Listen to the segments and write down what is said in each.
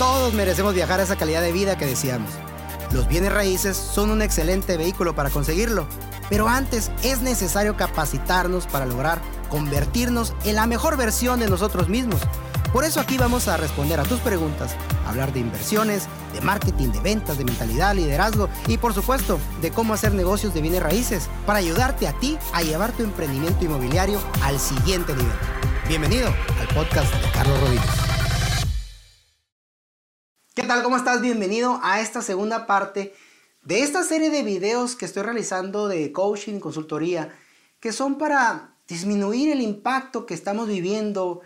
Todos merecemos viajar a esa calidad de vida que deseamos. Los bienes raíces son un excelente vehículo para conseguirlo, pero antes es necesario capacitarnos para lograr convertirnos en la mejor versión de nosotros mismos. Por eso aquí vamos a responder a tus preguntas, hablar de inversiones, de marketing, de ventas, de mentalidad, liderazgo y por supuesto de cómo hacer negocios de bienes raíces para ayudarte a ti a llevar tu emprendimiento inmobiliario al siguiente nivel. Bienvenido al podcast de Carlos Rodríguez. ¿Qué tal? ¿Cómo estás? Bienvenido a esta segunda parte de esta serie de videos que estoy realizando de coaching y consultoría que son para disminuir el impacto que estamos viviendo,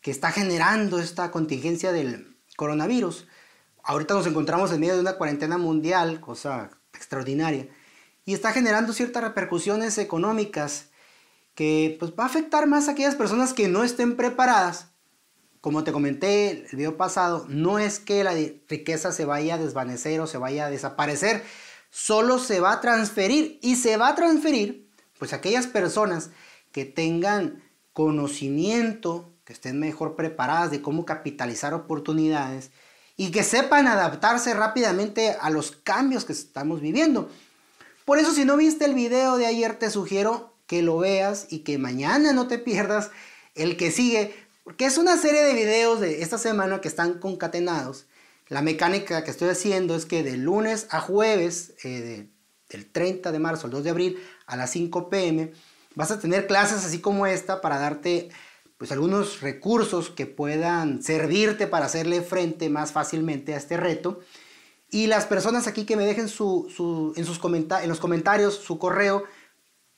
que está generando esta contingencia del coronavirus. Ahorita nos encontramos en medio de una cuarentena mundial, cosa extraordinaria, y está generando ciertas repercusiones económicas que pues, va a afectar más a aquellas personas que no estén preparadas. Como te comenté el video pasado, no es que la riqueza se vaya a desvanecer o se vaya a desaparecer, solo se va a transferir y se va a transferir pues aquellas personas que tengan conocimiento, que estén mejor preparadas de cómo capitalizar oportunidades y que sepan adaptarse rápidamente a los cambios que estamos viviendo. Por eso si no viste el video de ayer te sugiero que lo veas y que mañana no te pierdas el que sigue, porque es una serie de videos de esta semana que están concatenados. La mecánica que estoy haciendo es que de lunes a jueves, eh, del 30 de marzo al 2 de abril a las 5 pm, vas a tener clases así como esta para darte pues algunos recursos que puedan servirte para hacerle frente más fácilmente a este reto. Y las personas aquí que me dejen su, en, sus en los comentarios su correo,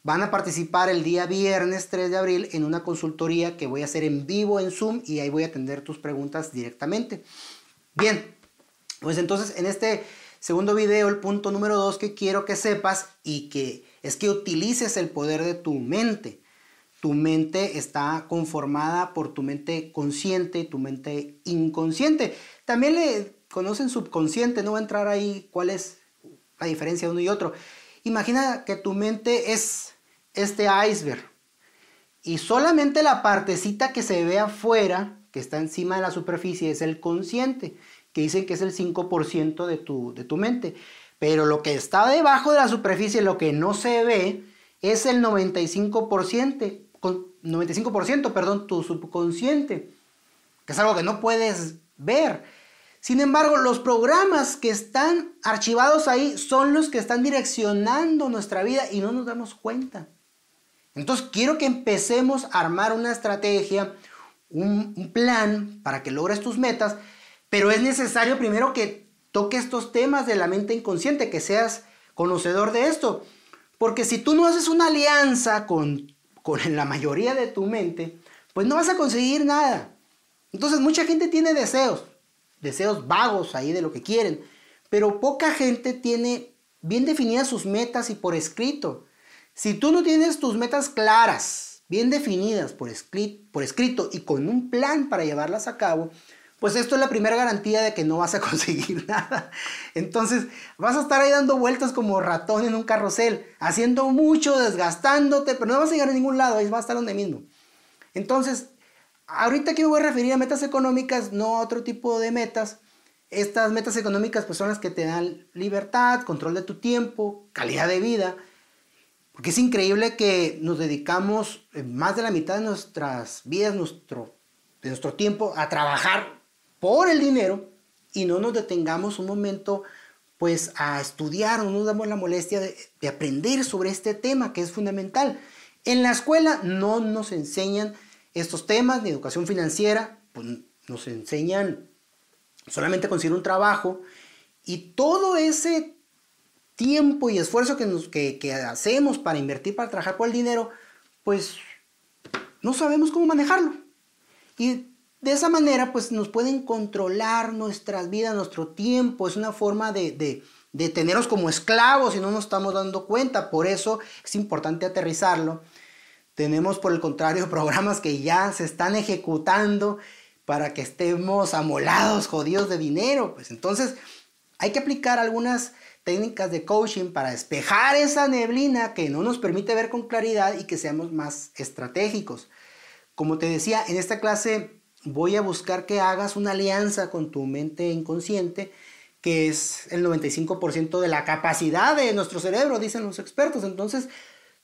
van a participar el día viernes 3 de abril en una consultoría que voy a hacer en vivo en Zoom y ahí voy a atender tus preguntas directamente. Bien, pues entonces en este segundo video, el punto número 2 que quiero que sepas y que es que utilices el poder de tu mente. Tu mente está conformada por tu mente consciente y tu mente inconsciente. También le conocen subconsciente, no va a entrar ahí cuál es la diferencia de uno y otro. Imagina que tu mente es este iceberg. Y solamente la partecita que se ve afuera, que está encima de la superficie, es el consciente, que dicen que es el 5% de tu, de tu mente. Pero lo que está debajo de la superficie, lo que no se ve, es el 95%, 95%, perdón, tu subconsciente, que es algo que no puedes ver. Sin embargo, los programas que están archivados ahí son los que están direccionando nuestra vida y no nos damos cuenta. Entonces quiero que empecemos a armar una estrategia, un, plan para que logres tus metas, pero es necesario primero que toques estos temas de la mente inconsciente, que seas conocedor de esto. Porque si tú no haces una alianza con, con la mayoría de tu mente, pues no vas a conseguir nada. Entonces mucha gente tiene deseos, deseos vagos ahí de lo que quieren, pero poca gente tiene bien definidas sus metas y por escrito. Si tú no tienes tus metas claras, bien definidas por, escrito y con un plan para llevarlas a cabo, pues esto es la primera garantía de que no vas a conseguir nada. Entonces vas a estar ahí dando vueltas como ratón en un carrusel, haciendo mucho, desgastándote, pero no vas a llegar a ningún lado, ahí vas a estar donde mismo. Entonces, ahorita que me voy a referir a metas económicas, no a otro tipo de metas. Estas metas económicas pues son las que te dan libertad, control de tu tiempo, calidad de vida porque es increíble que nos dedicamos eh, más de la mitad de nuestras vidas, nuestro, de nuestro tiempo, a trabajar por el dinero y no nos detengamos un momento pues a estudiar, no nos damos la molestia de, de aprender sobre este tema que es fundamental. En la escuela no nos enseñan estos temas de educación financiera, pues nos enseñan solamente conseguir un trabajo y todo ese tiempo y esfuerzo que, nos, que, hacemos para invertir, para trabajar por el dinero, pues no sabemos cómo manejarlo. Y de esa manera, pues nos pueden controlar nuestras vidas, nuestro tiempo. Es una forma de, de, de tenernos como esclavos y no nos estamos dando cuenta. Por eso es importante aterrizarlo. Tenemos, por el contrario, programas que ya se están ejecutando para que estemos amolados, jodidos de dinero. Pues entonces hay que aplicar algunas técnicas de coaching para despejar esa neblina que no nos permite ver con claridad y que seamos más estratégicos. Como te decía, en esta clase voy a buscar que hagas una alianza con tu mente inconsciente, que es el 95% de la capacidad de nuestro cerebro, dicen los expertos. Entonces,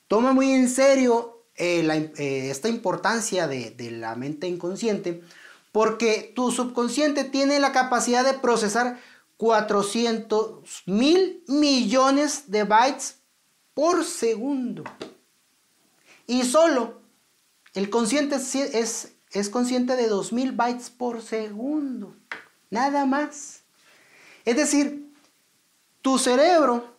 toma muy en serio eh, eh, esta importancia de, de la mente inconsciente, porque tu subconsciente tiene la capacidad de procesar 400 mil millones de bytes por segundo. Y solo el consciente es, es, consciente de 2000 bytes por segundo. Nada más. Es decir, tu cerebro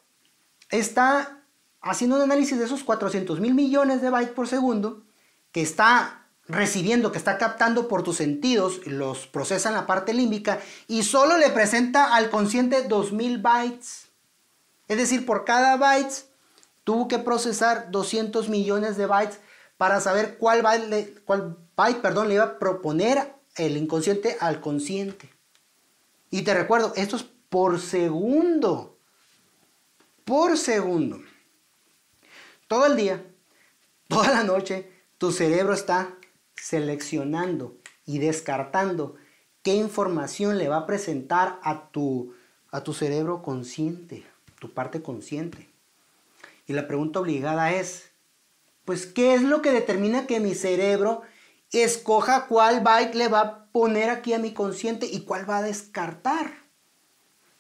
está haciendo un análisis de esos 400 mil millones de bytes por segundo que está recibiendo, que está captando por tus sentidos, los procesa en la parte límbica y solo le presenta al consciente 2000 bytes. Es decir, por cada byte tuvo que procesar 200 millones de bytes para saber cuál byte, cuál byte perdón, le iba a proponer el inconsciente al consciente. Y te recuerdo, esto es por segundo. Por segundo. Todo el día, toda la noche, tu cerebro está seleccionando y descartando qué información le va a presentar a tu, a tu cerebro consciente, tu parte consciente. Y la pregunta obligada es, pues, ¿qué es lo que determina que mi cerebro escoja cuál byte le va a poner aquí a mi consciente y cuál va a descartar?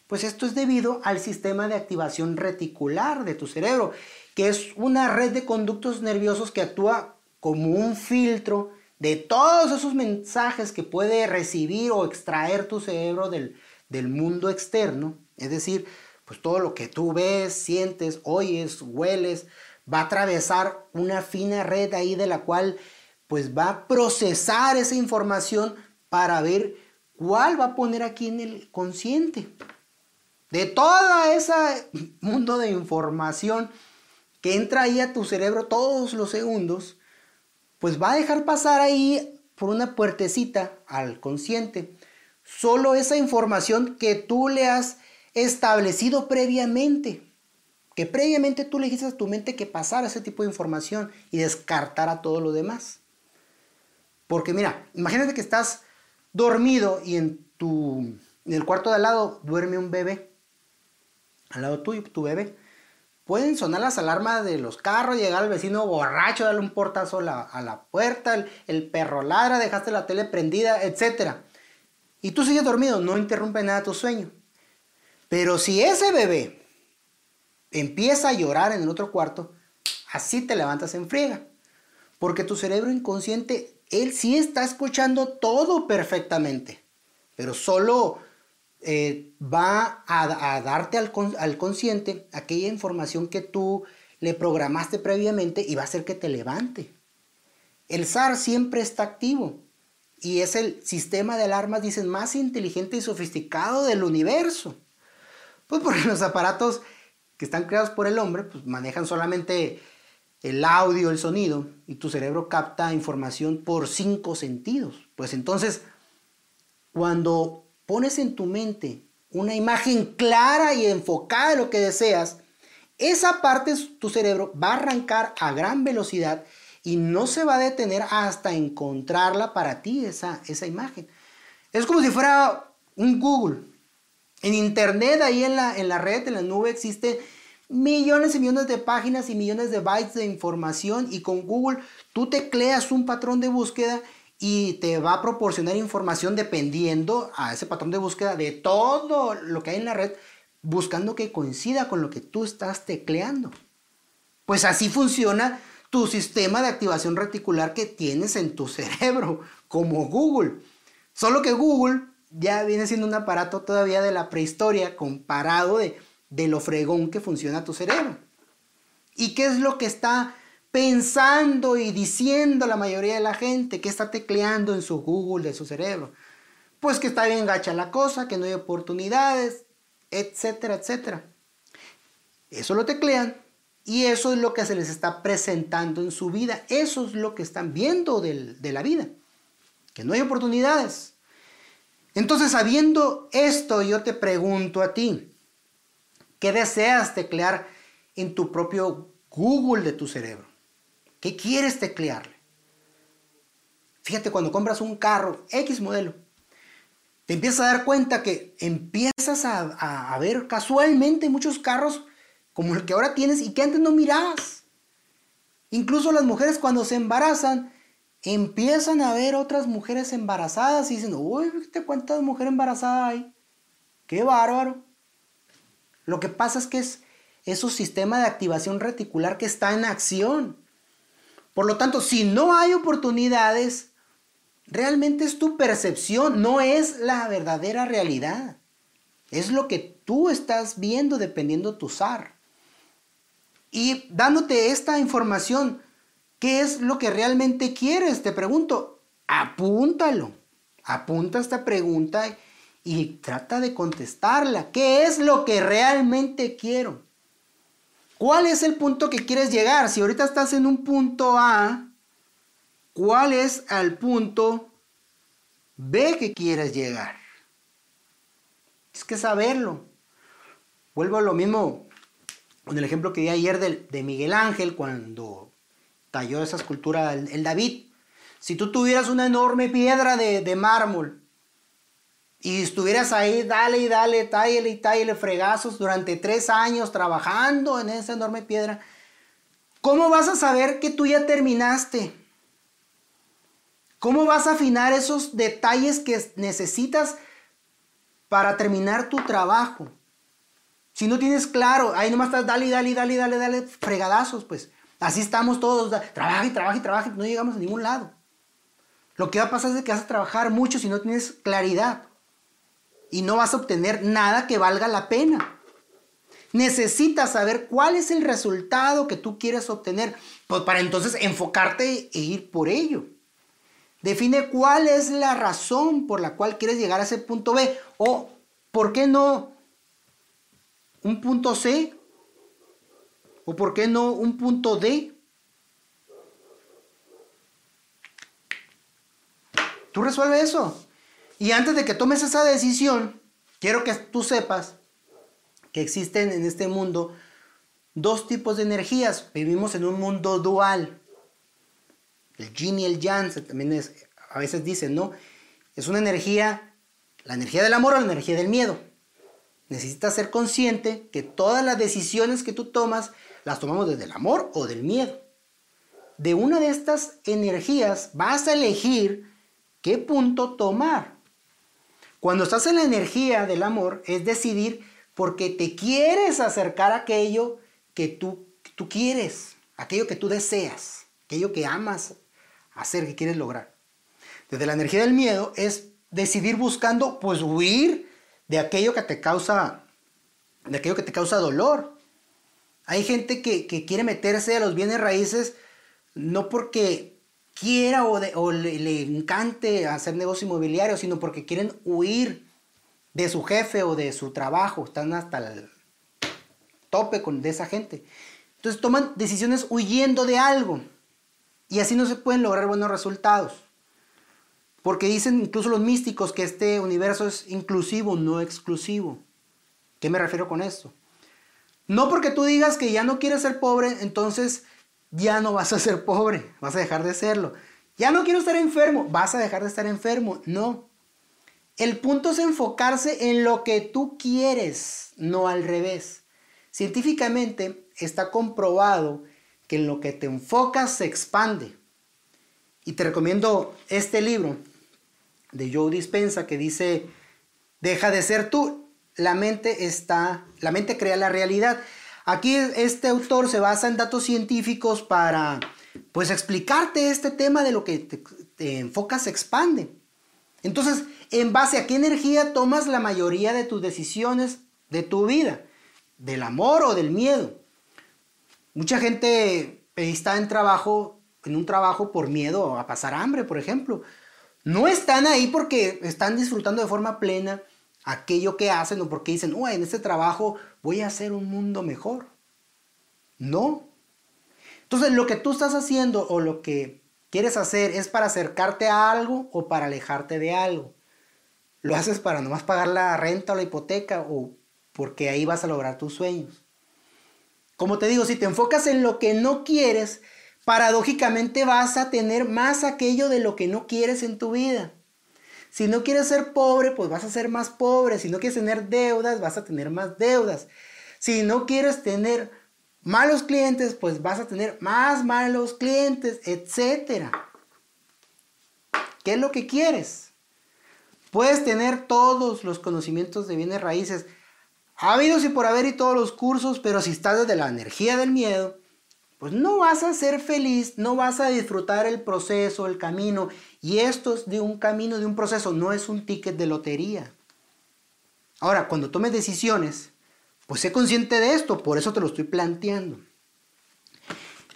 Pues esto es debido al sistema de activación reticular de tu cerebro, que es una red de conductos nerviosos que actúa como un filtro de todos esos mensajes que puede recibir o extraer tu cerebro del, del mundo externo. Es decir, pues todo lo que tú ves, sientes, oyes, hueles, va a atravesar una fina red ahí de la cual pues va a procesar esa información para ver cuál va a poner aquí en el consciente. De todo ese mundo de información que entra ahí a tu cerebro todos los segundos, pues va a dejar pasar ahí por una puertecita al consciente solo esa información que tú le has establecido previamente. Que previamente tú le dijiste a tu mente que pasara ese tipo de información y descartara todo lo demás. Porque mira, imagínate que estás dormido y en tu en el cuarto de al lado duerme un bebé. Al lado tuyo, tu bebé. Pueden sonar las alarmas de los carros, llegar al vecino borracho, darle un portazo a la, puerta, el, el, perro ladra, dejaste la tele prendida, etc. Y tú sigues dormido, no interrumpe nada tu sueño. Pero si ese bebé empieza a llorar en el otro cuarto, así te levantas en friega. Porque tu cerebro inconsciente, él sí está escuchando todo perfectamente, pero solo eh, va a, darte al, al, consciente aquella información que tú le programaste previamente y va a hacer que te levante. El SAR siempre está activo y es el sistema de alarmas, dicen, más inteligente y sofisticado del universo. Pues porque los aparatos que están creados por el hombre pues manejan solamente el audio, el sonido, y tu cerebro capta información por cinco sentidos. Pues entonces, cuando pones en tu mente una imagen clara y enfocada de lo que deseas, esa parte de tu cerebro va a arrancar a gran velocidad y no se va a detener hasta encontrarla para ti, esa, esa imagen. Es como si fuera un Google. En Internet, ahí en la, en la red, en la nube, existen millones y millones de páginas y millones de bytes de información y con Google tú tecleas un patrón de búsqueda y te va a proporcionar información dependiendo a ese patrón de búsqueda de todo lo que hay en la red, buscando que coincida con lo que tú estás tecleando. Pues así funciona tu sistema de activación reticular que tienes en tu cerebro, como Google. Solo que Google ya viene siendo un aparato todavía de la prehistoria comparado de, de lo fregón que funciona tu cerebro. ¿Y qué es lo que está pensando y diciendo la mayoría de la gente? ¿Qué está tecleando en su Google de su cerebro? Pues que está bien gacha la cosa, que no hay oportunidades, etcétera, etcétera. Eso lo teclean y eso es lo que se les está presentando en su vida. Eso es lo que están viendo de la vida. Que no hay oportunidades, entonces, sabiendo esto, yo te pregunto a ti, ¿qué deseas teclear en tu propio Google de tu cerebro? ¿Qué quieres teclearle? Fíjate, cuando compras un carro, X modelo, te empiezas a dar cuenta que empiezas a, ver casualmente muchos carros como el que ahora tienes y que antes no mirabas. Incluso las mujeres cuando se embarazan, empiezan a ver otras mujeres embarazadas y dicen, uy, ¿te cuántas mujeres embarazadas hay? ¡Qué bárbaro! Lo que pasa es que es, es un sistema de activación reticular que está en acción. Por lo tanto, si no hay oportunidades, realmente es tu percepción, no es la verdadera realidad. Es lo que tú estás viendo dependiendo tu SAR. Y dándote esta información, ¿qué es lo que realmente quieres? Te pregunto, apúntalo. Apunta esta pregunta y trata de contestarla. ¿Qué es lo que realmente quiero? ¿Cuál es el punto que quieres llegar? Si ahorita estás en un punto A, ¿cuál es el punto B que quieres llegar? Es que saberlo. Vuelvo a lo mismo con el ejemplo que di ayer de, Miguel Ángel cuando talló esa escultura, el, David. Si tú tuvieras una enorme piedra de, de mármol y estuvieras ahí, dale y dale, tállale y tállale fregazos durante tres años trabajando en esa enorme piedra, ¿cómo vas a saber que tú ya terminaste? ¿Cómo vas a afinar esos detalles que necesitas para terminar tu trabajo? Si no tienes claro, ahí nomás estás, dale, dale, dale, dale, dale, fregadazos, pues. Así estamos todos, trabaja y trabaja y trabaja, no llegamos a ningún lado. Lo que va a pasar es que vas a trabajar mucho si no tienes claridad y no vas a obtener nada que valga la pena. Necesitas saber cuál es el resultado que tú quieres obtener, pues para entonces enfocarte e ir por ello. Define cuál es la razón por la cual quieres llegar a ese punto B o, ¿por qué no un punto C? ¿O por qué no un punto D? Tú resuelve eso. Y antes de que tomes esa decisión, quiero que tú sepas que existen en este mundo dos tipos de energías. Vivimos en un mundo dual. El yin y el yang también a veces dicen, ¿no? Es una energía, la energía del amor o la energía del miedo. Necesitas ser consciente que todas las decisiones que tú tomas las tomamos desde el amor o del miedo. De una de estas energías vas a elegir qué punto tomar. Cuando estás en la energía del amor, es decidir porque te quieres acercar a aquello que tú, tú quieres, aquello que tú deseas, aquello que amas hacer, que quieres lograr. Desde la energía del miedo es decidir buscando, pues huir de aquello que te causa, de aquello que te causa dolor. Hay gente que, que quiere meterse a los bienes raíces no porque quiera o, le, encante hacer negocio inmobiliario, sino porque quieren huir de su jefe o de su trabajo. Están hasta el tope con, de esa gente. Entonces toman decisiones huyendo de algo. Y así no se pueden lograr buenos resultados. Porque dicen incluso los místicos que este universo es inclusivo, no exclusivo. ¿Qué me refiero con esto? No porque tú digas que ya no quieres ser pobre, entonces ya no vas a ser pobre, vas a dejar de serlo. Ya no quiero estar enfermo, vas a dejar de estar enfermo. No. El punto es enfocarse en lo que tú quieres, no al revés. Científicamente está comprobado que en lo que te enfocas se expande. Y te recomiendo este libro de Joe Dispensa que dice, deja de ser tú, la mente está, la mente crea la realidad. Aquí este autor se basa en datos científicos para pues explicarte este tema de lo que te, enfocas se expande. Entonces, ¿en base a qué energía tomas la mayoría de tus decisiones de tu vida? ¿Del amor o del miedo? Mucha gente está en trabajo, en un trabajo por miedo a pasar hambre, por ejemplo. No están ahí porque están disfrutando de forma plena aquello que hacen o porque dicen, oh, en este trabajo voy a hacer un mundo mejor. No. Entonces lo que tú estás haciendo o lo que quieres hacer es para acercarte a algo o para alejarte de algo. Lo haces para nomás pagar la renta o la hipoteca o porque ahí vas a lograr tus sueños. Como te digo, si te enfocas en lo que no quieres, paradójicamente vas a tener más aquello de lo que no quieres en tu vida. Si no quieres ser pobre, pues vas a ser más pobre. Si no quieres tener deudas, vas a tener más deudas. Si no quieres tener malos clientes, pues vas a tener más malos clientes, etc. ¿Qué es lo que quieres? Puedes tener todos los conocimientos de bienes raíces, habidos y por haber y todos los cursos, pero si estás desde la energía del miedo, pues no vas a ser feliz, no vas a disfrutar el proceso, el camino. Y esto es de un camino, de un proceso, no es un ticket de lotería. Ahora, cuando tomes decisiones, pues sé consciente de esto, por eso te lo estoy planteando.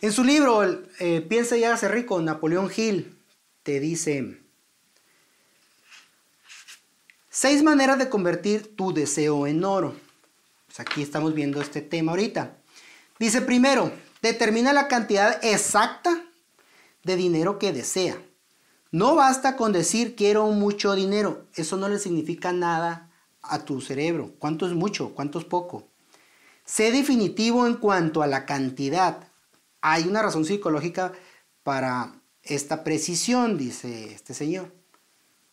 En su libro, eh, Piensa y hágase rico, Napoleón Hill te dice, seis maneras de convertir tu deseo en oro. Pues aquí estamos viendo este tema ahorita. Dice primero, Determina la cantidad exacta de dinero que desea. No basta con decir quiero mucho dinero. Eso no le significa nada a tu cerebro. ¿Cuánto es mucho? ¿Cuánto es poco? Sé definitivo en cuanto a la cantidad. Hay una razón psicológica para esta precisión, dice este señor.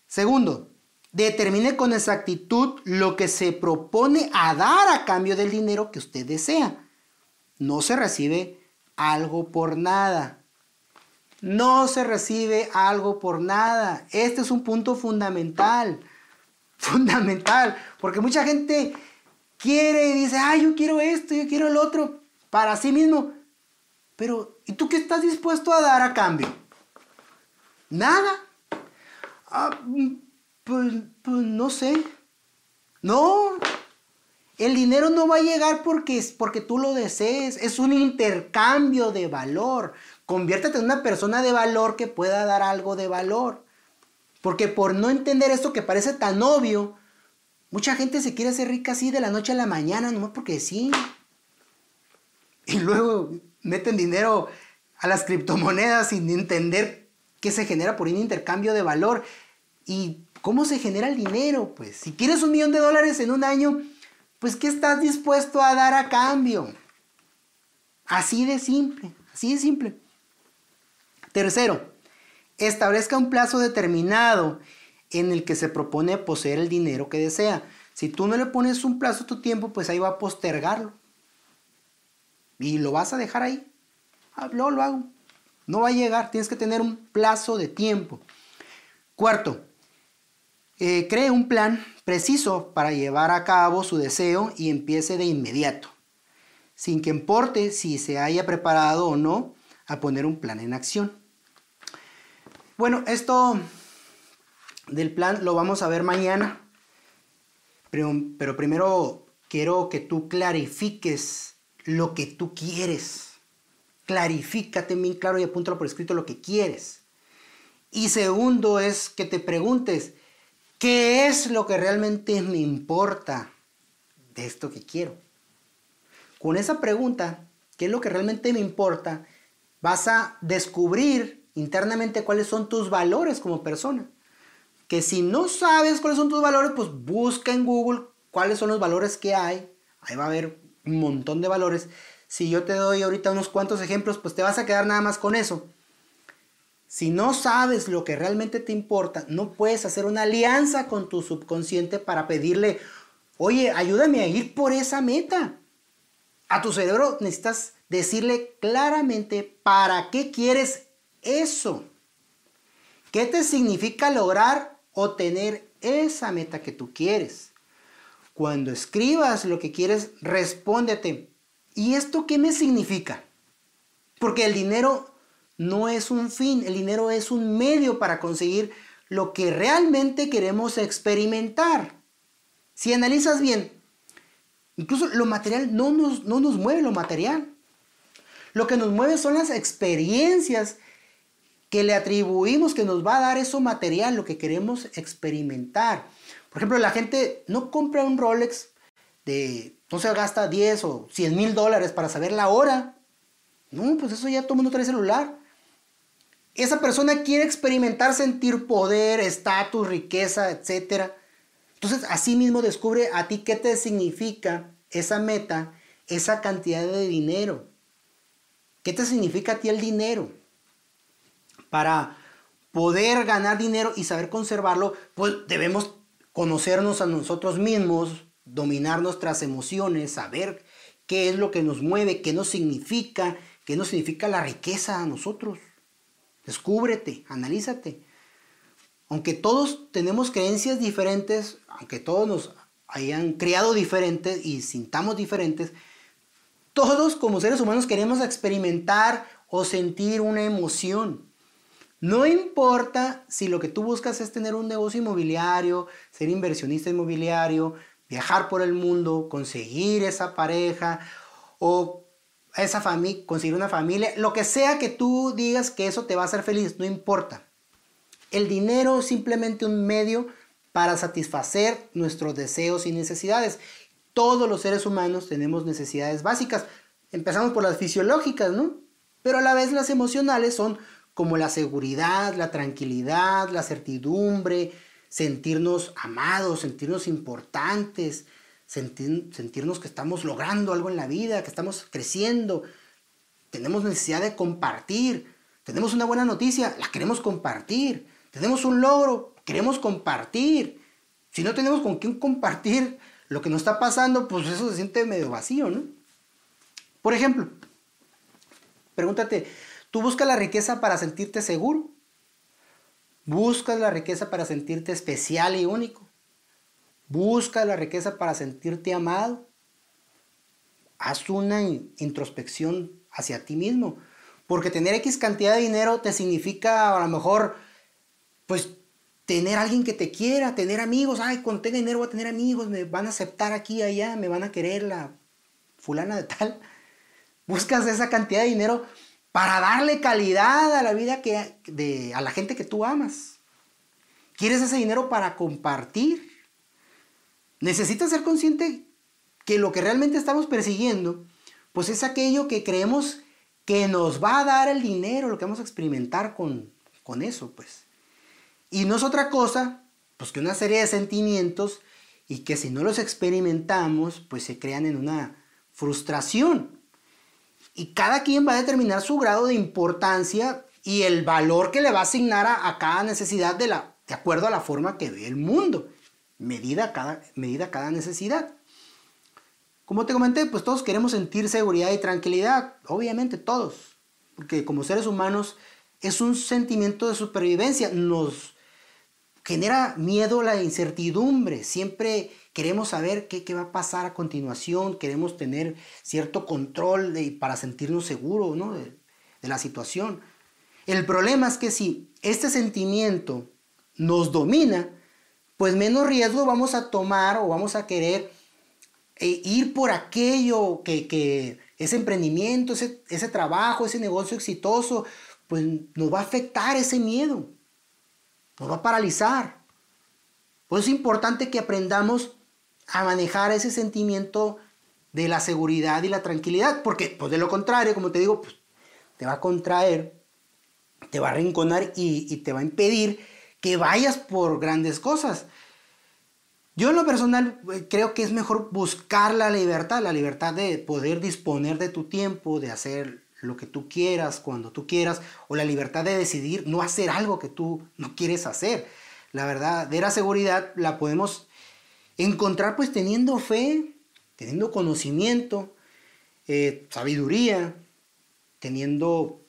Segundo, determine con exactitud lo que se propone a dar a cambio del dinero que usted desea. No se recibe algo por nada. No se recibe algo por nada. Este es un punto fundamental. Fundamental. Porque mucha gente quiere y dice, ay, yo quiero esto, yo quiero el otro, para sí mismo. Pero, ¿y tú qué estás dispuesto a dar a cambio? Nada. Ah, pues, pues no sé. No, el dinero no va a llegar porque, porque tú lo desees, es un intercambio de valor. Conviértete en una persona de valor que pueda dar algo de valor. Porque por no entender esto que parece tan obvio, mucha gente se quiere hacer rica así de la noche a la mañana, nomás porque sí. Y luego meten dinero a las criptomonedas sin entender qué se genera por un intercambio de valor. ¿Y cómo se genera el dinero? Pues si quieres un millón de dólares en un año, pues ¿qué estás dispuesto a dar a cambio? Así de simple, así de simple. Tercero, establezca un plazo determinado en el que se propone poseer el dinero que desea. Si tú no le pones un plazo a tu tiempo, pues ahí va a postergarlo. Y lo vas a dejar ahí. Ah, lo hago. No va a llegar, tienes que tener un plazo de tiempo. Cuarto, eh, cree un plan preciso para llevar a cabo su deseo y empiece de inmediato, sin que importe si se haya preparado o no a poner un plan en acción. Bueno, esto del plan lo vamos a ver mañana, pero, pero primero quiero que tú clarifiques lo que tú quieres. Clarifícate bien claro y apúntalo por escrito lo que quieres. Y segundo es que te preguntes, ¿Qué es lo que realmente me importa de esto que quiero? Con esa pregunta, ¿qué es lo que realmente me importa? Vas a descubrir internamente cuáles son tus valores como persona. Que si no sabes cuáles son tus valores, pues busca en Google cuáles son los valores que hay. Ahí va a haber un montón de valores. Si yo te doy ahorita unos cuantos ejemplos, pues te vas a quedar nada más con eso. Si no sabes lo que realmente te importa, no puedes hacer una alianza con tu subconsciente para pedirle, oye, ayúdame a ir por esa meta. A tu cerebro necesitas decirle claramente para qué quieres eso. ¿Qué te significa lograr o tener esa meta que tú quieres? Cuando escribas lo que quieres, respóndete. ¿Y esto qué me significa? Porque el dinero no es un fin, el dinero es un medio para conseguir lo que realmente queremos experimentar. Si analizas bien, incluso lo material no nos, no nos mueve lo material. Lo que nos mueve son las experiencias que le atribuimos que nos va a dar eso material, lo que queremos experimentar. Por ejemplo, la gente no compra un Rolex de, no se gasta 10 o 100 mil dólares para saber la hora. No, pues eso ya todo el mundo trae celular. Esa persona quiere experimentar, sentir poder, estatus, riqueza, etc. Entonces, así mismo descubre a ti qué te significa esa meta, esa cantidad de dinero. ¿Qué te significa a ti el dinero? Para poder ganar dinero y saber conservarlo, pues debemos conocernos a nosotros mismos, dominar nuestras emociones, saber qué es lo que nos mueve, qué nos significa, qué nos significa la riqueza a nosotros. Descúbrete, analízate. Aunque todos tenemos creencias diferentes, aunque todos nos hayan criado diferentes y sintamos diferentes, todos como seres humanos queremos experimentar o sentir una emoción. No importa si lo que tú buscas es tener un negocio inmobiliario, ser inversionista inmobiliario, viajar por el mundo, conseguir esa pareja o esa familia, conseguir una familia, lo que sea que tú digas que eso te va a hacer feliz, no importa. El dinero es simplemente un medio para satisfacer nuestros deseos y necesidades. Todos los seres humanos tenemos necesidades básicas. Empezamos por las fisiológicas, ¿no? Pero a la vez las emocionales son como la seguridad, la tranquilidad, la certidumbre, sentirnos amados, sentirnos importantes, sentirnos que estamos logrando algo en la vida, que estamos creciendo. Tenemos necesidad de compartir. Tenemos una buena noticia, la queremos compartir. Tenemos un logro, queremos compartir. Si no tenemos con quién compartir lo que nos está pasando, pues eso se siente medio vacío, ¿no? Por ejemplo, pregúntate, ¿Tú buscas la riqueza para sentirte seguro? ¿Buscas la riqueza para sentirte especial y único? ¿Buscas la riqueza para sentirte amado? Haz una introspección hacia ti mismo. Porque tener X cantidad de dinero te significa a lo mejor, pues, tener alguien que te quiera, tener amigos. Ay, cuando tenga dinero voy a tener amigos, me van a aceptar aquí allá, me van a querer la fulana de tal. Buscas esa cantidad de dinero para darle calidad a la vida que, a la gente que tú amas. ¿Quieres ese dinero para compartir? Necesitas ser consciente que lo que realmente estamos persiguiendo, pues es aquello que creemos que nos va a dar el dinero, lo que vamos a experimentar con, con eso, pues. Y no es otra cosa, pues que una serie de sentimientos y que si no los experimentamos, pues se crean en una frustración. Y cada quien va a determinar su grado de importancia y el valor que le va a asignar a, cada necesidad de, la, de acuerdo a la forma que ve el mundo, medida cada, medida cada necesidad. Como te comenté, pues todos queremos sentir seguridad y tranquilidad, obviamente todos, porque como seres humanos es un sentimiento de supervivencia, nos genera miedo la incertidumbre, siempre queremos saber qué, va a pasar a continuación, queremos tener cierto control para sentirnos seguros de, de la situación. El problema es que si este sentimiento nos domina, pues menos riesgo vamos a tomar o vamos a querer eh, ir por aquello que, ese emprendimiento, ese, trabajo, ese negocio exitoso, pues nos va a afectar ese miedo, nos va a paralizar. Pues es importante que aprendamos a manejar ese sentimiento de la seguridad y la tranquilidad, porque pues de lo contrario, como te digo, pues, te va a contraer, te va a rinconar y te va a impedir que vayas por grandes cosas. Yo en lo personal eh, creo que es mejor buscar la libertad, la libertad de poder disponer de tu tiempo, de hacer lo que tú quieras, cuando tú quieras, o la libertad de decidir no hacer algo que tú no quieres hacer. La verdadera seguridad la podemos encontrar pues teniendo fe, teniendo conocimiento, eh, sabiduría, teniendo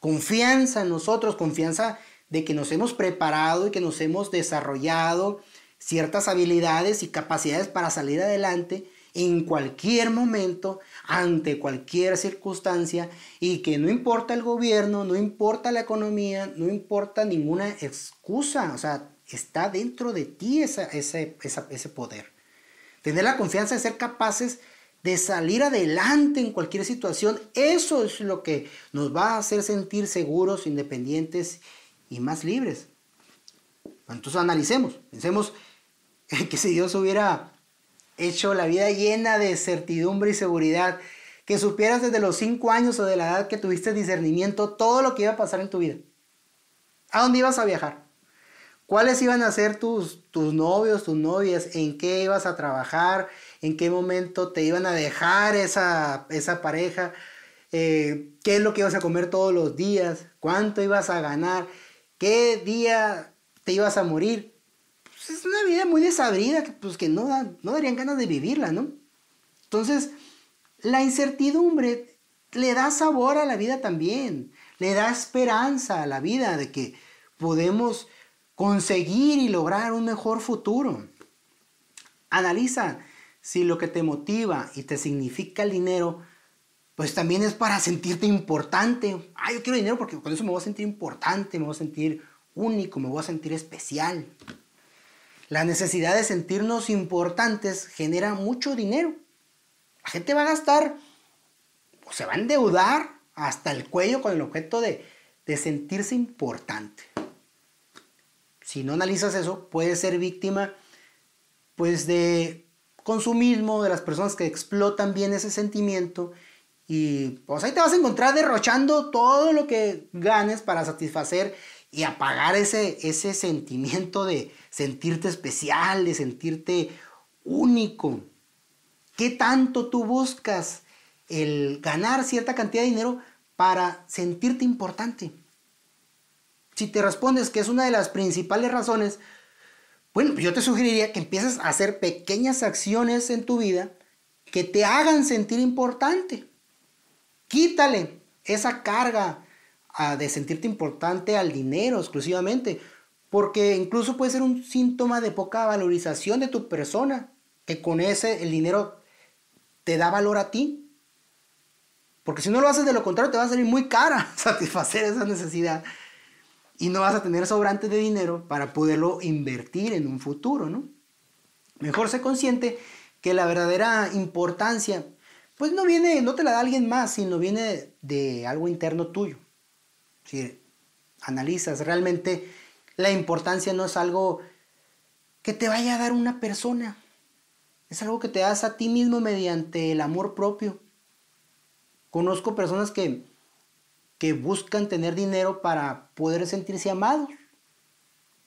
confianza en nosotros, confianza de que nos hemos preparado y que nos hemos desarrollado ciertas habilidades y capacidades para salir adelante en cualquier momento, ante cualquier circunstancia, y que no importa el gobierno, no importa la economía, no importa ninguna excusa, o sea, está dentro de ti ese, ese poder. Tener la confianza de ser capaces de salir adelante en cualquier situación, eso es lo que nos va a hacer sentir seguros, independientes y más libres. Entonces analicemos, pensemos que si Dios hubiera hecho la vida llena de certidumbre y seguridad, que supieras desde los 5 años o de la edad que tuviste discernimiento todo lo que iba a pasar en tu vida. ¿A dónde ibas a viajar? ¿Cuáles iban a ser tus, tus novios, tus novias? ¿En qué ibas a trabajar? ¿En qué momento te iban a dejar esa, esa pareja? eh, qué es lo que ibas a comer todos los días, cuánto ibas a ganar, qué día te ibas a morir. Pues es una vida muy desabrida que, pues, que no, no darían ganas de vivirla, ¿no? Entonces, la incertidumbre le da sabor a la vida también, le da esperanza a la vida de que podemos conseguir y lograr un mejor futuro. Analiza si lo que te motiva y te significa el dinero, pues también es para sentirte importante. Ah, yo quiero dinero porque con eso me voy a sentir importante, me voy a sentir único, me voy a sentir especial. La necesidad de sentirnos importantes genera mucho dinero. La gente va a gastar o se va a endeudar hasta el cuello con el objeto de, de sentirse importante. Si no analizas eso, puedes ser víctima pues de consumismo, de las personas que explotan bien ese sentimiento y pues ahí te vas a encontrar derrochando todo lo que ganes para satisfacer y apagar ese, ese sentimiento de sentirte especial, de sentirte único. ¿Qué tanto tú buscas el ganar cierta cantidad de dinero para sentirte importante? Si te respondes que es una de las principales razones, bueno, pues yo te sugeriría que empieces a hacer pequeñas acciones en tu vida que te hagan sentir importante. Quítale esa carga de sentirte importante al dinero exclusivamente, porque incluso puede ser un síntoma de poca valorización de tu persona, que con ese el dinero te da valor a ti. Porque si no lo haces de lo contrario, te va a salir muy cara satisfacer esa necesidad. Y no vas a tener sobrante de dinero para poderlo invertir en un futuro, ¿no? Mejor sé consciente que la verdadera importancia, pues no viene, no te la da alguien más, sino viene de algo interno tuyo. Si analizas realmente la importancia no es algo que te vaya a dar una persona, es algo que te das a ti mismo mediante el amor propio. Conozco personas que, que buscan tener dinero para poder sentirse amados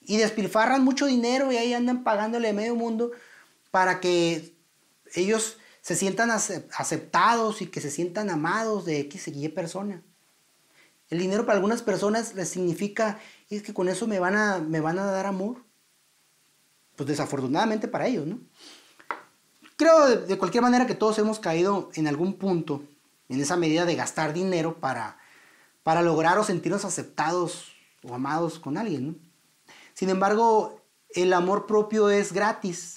y despilfarran mucho dinero y ahí andan pagándole medio mundo para que ellos se sientan aceptados y que se sientan amados de X y Y persona. El dinero para algunas personas les significa, es que con eso me van a, me van a dar amor. Pues desafortunadamente para ellos, ¿no? Creo de, cualquier manera que todos hemos caído en algún punto en esa medida de gastar dinero para, para lograr o sentirnos aceptados o amados con alguien, ¿no? Sin embargo, el amor propio es gratis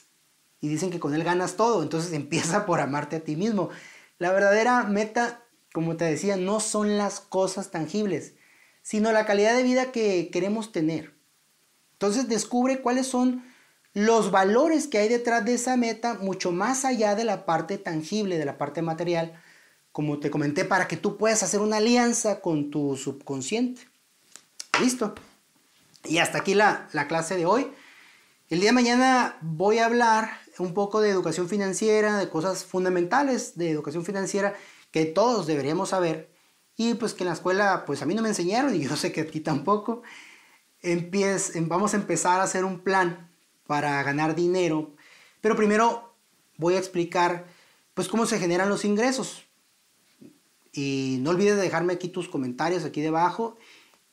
y dicen que con él ganas todo, entonces empieza por amarte a ti mismo. La verdadera meta como te decía, no son las cosas tangibles, sino la calidad de vida que queremos tener. Entonces descubre cuáles son los valores que hay detrás de esa meta, mucho más allá de la parte tangible, de la parte material, como te comenté, para que tú puedas hacer una alianza con tu subconsciente. Listo. Y hasta aquí la, la clase de hoy. El día de mañana voy a hablar un poco de educación financiera, de cosas fundamentales de educación financiera que todos deberíamos saber y pues que en la escuela pues a mí no me enseñaron y yo sé que aquí tampoco. Empiez, em, vamos a empezar a hacer un plan para ganar dinero, pero primero voy a explicar pues cómo se generan los ingresos. Y no olvides dejarme aquí tus comentarios aquí debajo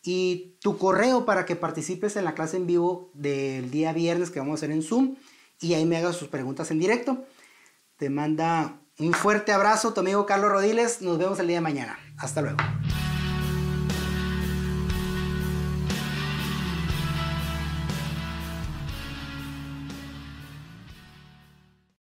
y tu correo para que participes en la clase en vivo del día viernes que vamos a hacer en Zoom y ahí me hagas tus preguntas en directo. Te manda un fuerte abrazo, tu amigo Carlos Rodiles. Nos vemos el día de mañana. Hasta luego.